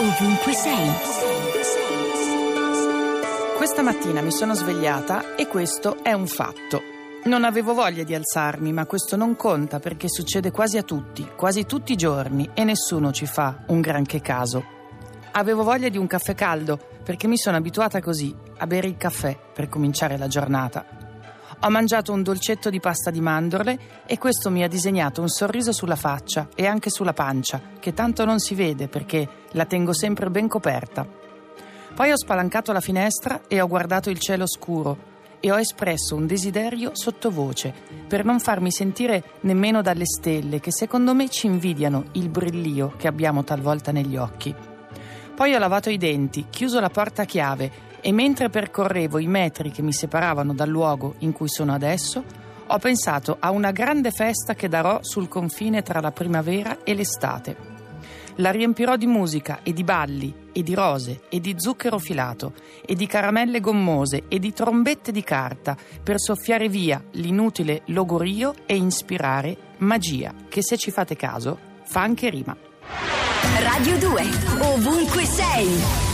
ovunque sei. Questa mattina mi sono svegliata e questo è un fatto. Non avevo voglia di alzarmi, ma questo non conta perché succede quasi a tutti, quasi tutti i giorni e nessuno ci fa un granché caso. Avevo voglia di un caffè caldo perché mi sono abituata così, a bere il caffè per cominciare la giornata. Ho mangiato un dolcetto di pasta di mandorle e questo mi ha disegnato un sorriso sulla faccia e anche sulla pancia, che tanto non si vede perché la tengo sempre ben coperta. Poi ho spalancato la finestra e ho guardato il cielo scuro e ho espresso un desiderio sottovoce per non farmi sentire nemmeno dalle stelle che secondo me ci invidiano il brillio che abbiamo talvolta negli occhi. Poi ho lavato i denti, chiuso la porta a chiave e mentre percorrevo i metri che mi separavano dal luogo in cui sono adesso, ho pensato a una grande festa che darò sul confine tra la primavera e l'estate. La riempirò di musica e di balli e di rose e di zucchero filato e di caramelle gommose e di trombette di carta per soffiare via l'inutile logorio e ispirare magia che se ci fate caso fa anche rima. Radio 2, ovunque sei.